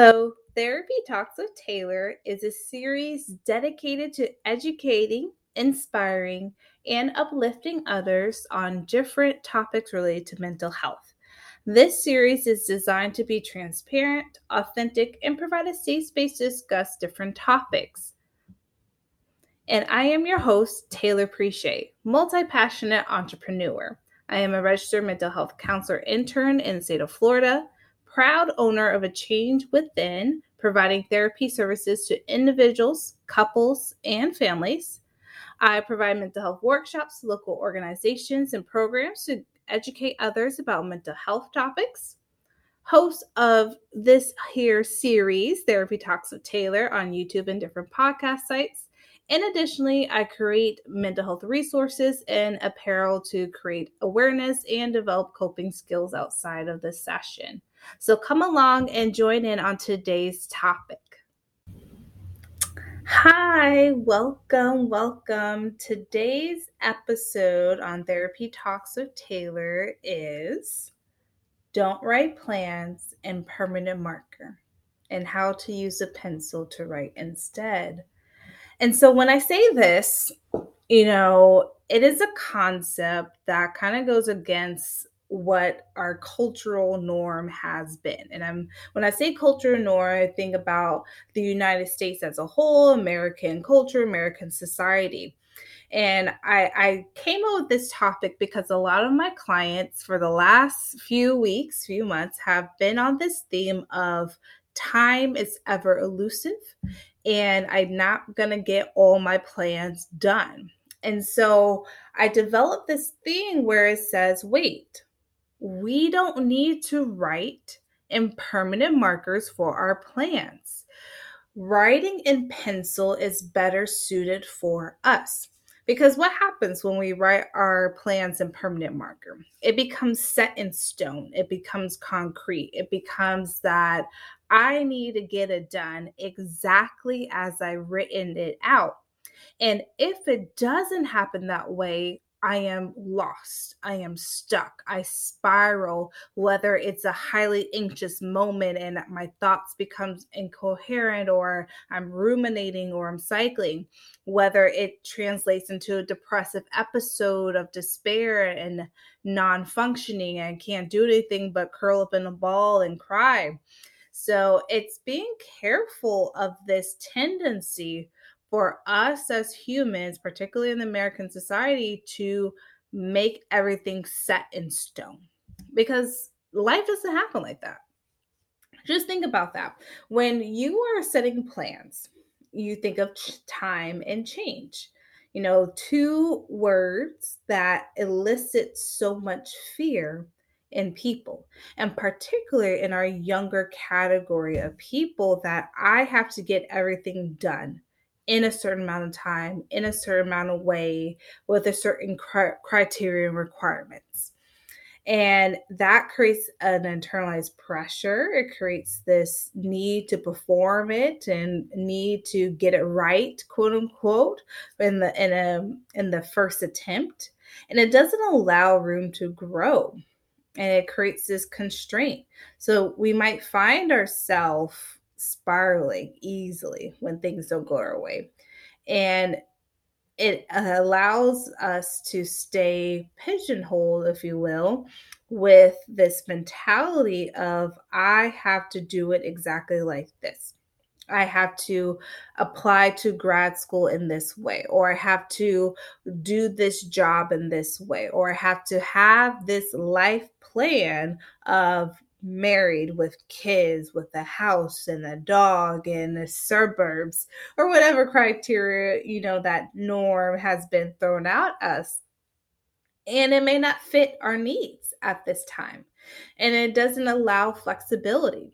Hello, Therapy Talks with Taylor is a series dedicated to educating, inspiring, and uplifting others on different topics related to mental health. This series is designed to be transparent, authentic, and provide a safe space to discuss different topics. And I am your host, Taylor Preche, multi passionate entrepreneur. I am a registered mental health counselor intern in the state of Florida proud owner of a Change Within, providing therapy services to individuals, couples, and families. I provide mental health workshops to local organizations and programs to educate others about mental health topics. Host of this here series, Therapy Talks with Taylor, on YouTube and different podcast sites. And additionally, I create mental health resources and apparel to create awareness and develop coping skills outside of the session. So come along and join in on today's topic. Hi, welcome, welcome. Today's episode on Therapy Talks with Taylor is Don't Write Plans and Permanent Marker and how to use a pencil to write instead. And so when I say this, you know, it is a concept that kind of goes against what our cultural norm has been. And I'm when I say cultural norm, I think about the United States as a whole, American culture, American society. And I, I came up with this topic because a lot of my clients for the last few weeks, few months, have been on this theme of time is ever elusive and I'm not going to get all my plans done. And so I developed this thing where it says, wait, we don't need to write in permanent markers for our plans. Writing in pencil is better suited for us. Because what happens when we write our plans in permanent marker? It becomes set in stone. It becomes concrete. It becomes that I need to get it done exactly as I written it out. And if it doesn't happen that way, I am lost. I am stuck. I spiral, whether it's a highly anxious moment and my thoughts becomes incoherent or I'm ruminating or I'm cycling, whether it translates into a depressive episode of despair and non-functioning and can't do anything but curl up in a ball and cry. So it's being careful of this tendency for us as humans, particularly in the American society, to make everything set in stone because life doesn't happen like that. Just think about that. When you are setting plans, you think of time and change. You know, two words that elicit so much fear in people, and particularly in our younger category of people that I have to get everything done in a certain amount of time, in a certain amount of way, with a certain cri- criteria and requirements. And that creates an internalized pressure. It creates this need to perform it and need to get it right, quote unquote, in the in a in the first attempt. And it doesn't allow room to grow. And it creates this constraint. So we might find ourselves spiraling easily when things don't go our way. And it allows us to stay pigeonholed, if you will, with this mentality of I have to do it exactly like this. I have to apply to grad school in this way, or I have to do this job in this way, or I have to have this life plan of married with kids with a house and a dog in the suburbs or whatever criteria you know that norm has been thrown at us. And it may not fit our needs at this time. And it doesn't allow flexibility.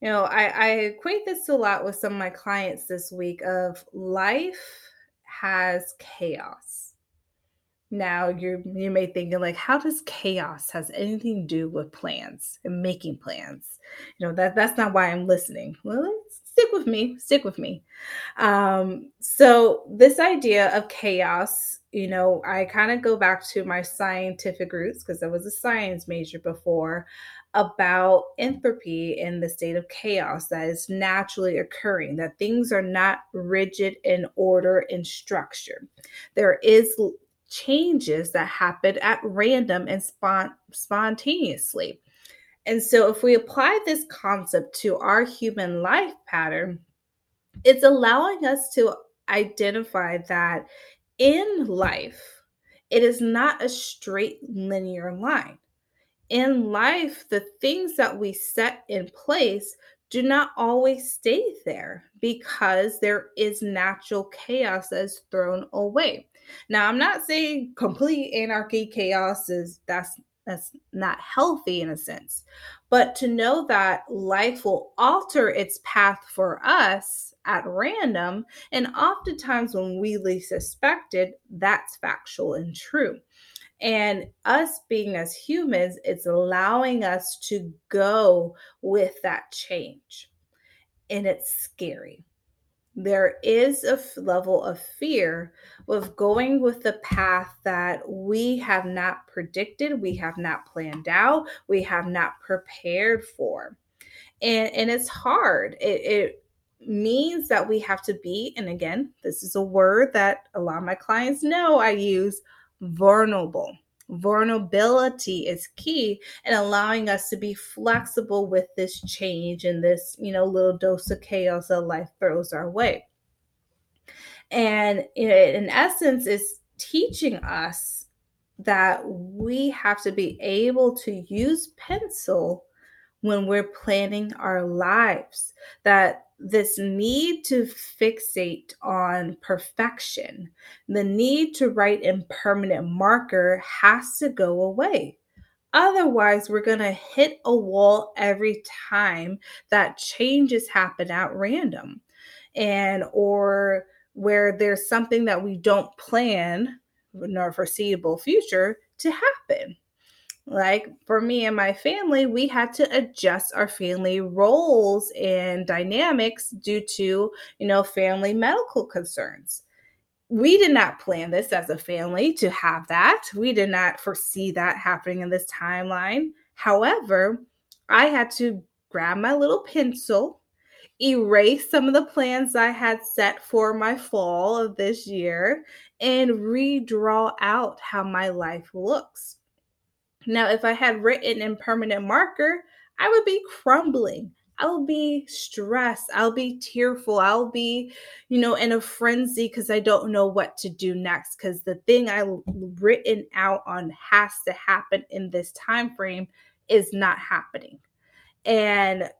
You know I, I equate this a lot with some of my clients this week of life has chaos Now you you may think like, how does chaos has anything to do with plans and making plans? You know that that's not why I'm listening. Well, stick with me, stick with me. Um, so this idea of chaos, you know, I kind of go back to my scientific roots because I was a science major before about entropy in the state of chaos that is naturally occurring, that things are not rigid in order and structure. There is changes that happen at random and spont- spontaneously. And so, if we apply this concept to our human life pattern, it's allowing us to identify that in life, it is not a straight linear line. In life, the things that we set in place do not always stay there because there is natural chaos that is thrown away. Now, I'm not saying complete anarchy, chaos is that's that's not healthy in a sense, but to know that life will alter its path for us at random, and oftentimes when we least suspect it, that's factual and true. And us being as humans, it's allowing us to go with that change. And it's scary there is a f- level of fear with going with the path that we have not predicted, we have not planned out, we have not prepared for. And, and it's hard. It, it means that we have to be, and again, this is a word that a lot of my clients know I use vulnerable vulnerability is key in allowing us to be flexible with this change and this, you know, little dose of chaos that life throws our way. And in essence, is teaching us that we have to be able to use pencil when we're planning our lives, that this need to fixate on perfection, the need to write in permanent marker has to go away. Otherwise, we're going to hit a wall every time that changes happen at random. And, or where there's something that we don't plan in our foreseeable future to happen. Like for me and my family, we had to adjust our family roles and dynamics due to, you know, family medical concerns. We did not plan this as a family to have that. We did not foresee that happening in this timeline. However, I had to grab my little pencil, erase some of the plans I had set for my fall of this year, and redraw out how my life looks now, if I had written in permanent marker, I would be crumbling. I'll be stressed. I'll be tearful. I'll be, you know, in a frenzy because I don't know what to do next. Because the thing I written out on has to happen in this time frame is not happening. And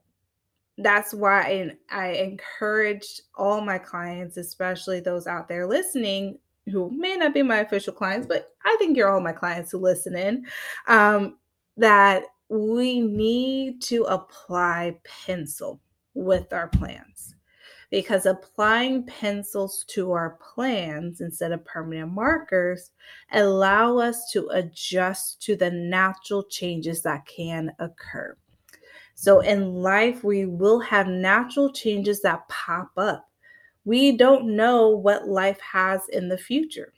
that's why I encourage all my clients, especially those out there listening, who may not be my official clients, but I think you're all my clients who listen in, um, that we need to apply pencil with our plans. Because applying pencils to our plans instead of permanent markers allow us to adjust to the natural changes that can occur. So in life we will have natural changes that pop up we don't know what life has in the future.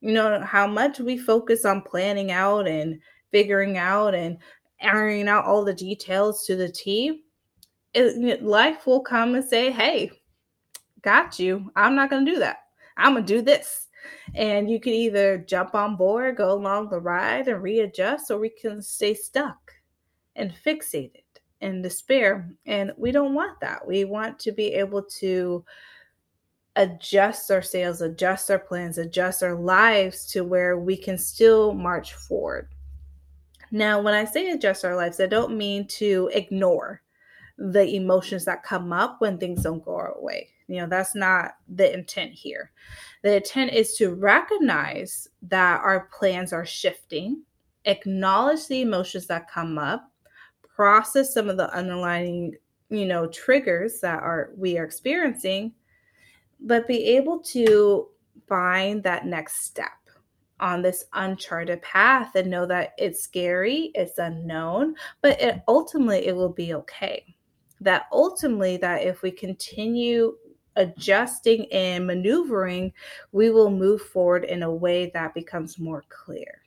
You know, how much we focus on planning out and figuring out and ironing out all the details to the T, life will come and say, Hey, got you. I'm not going to do that. I'm going to do this. And you can either jump on board, go along the ride and readjust, or we can stay stuck and fixated in despair. And we don't want that. We want to be able to adjust our sails, adjust our plans, adjust our lives to where we can still march forward. Now, when I say adjust our lives, I don't mean to ignore the emotions that come up when things don't go our way. You know, that's not the intent here. The intent is to recognize that our plans are shifting, acknowledge the emotions that come up, process some of the underlying, you know, triggers that are we are experiencing but be able to find that next step on this uncharted path and know that it's scary, it's unknown, but it, ultimately it will be okay. That ultimately that if we continue adjusting and maneuvering, we will move forward in a way that becomes more clear.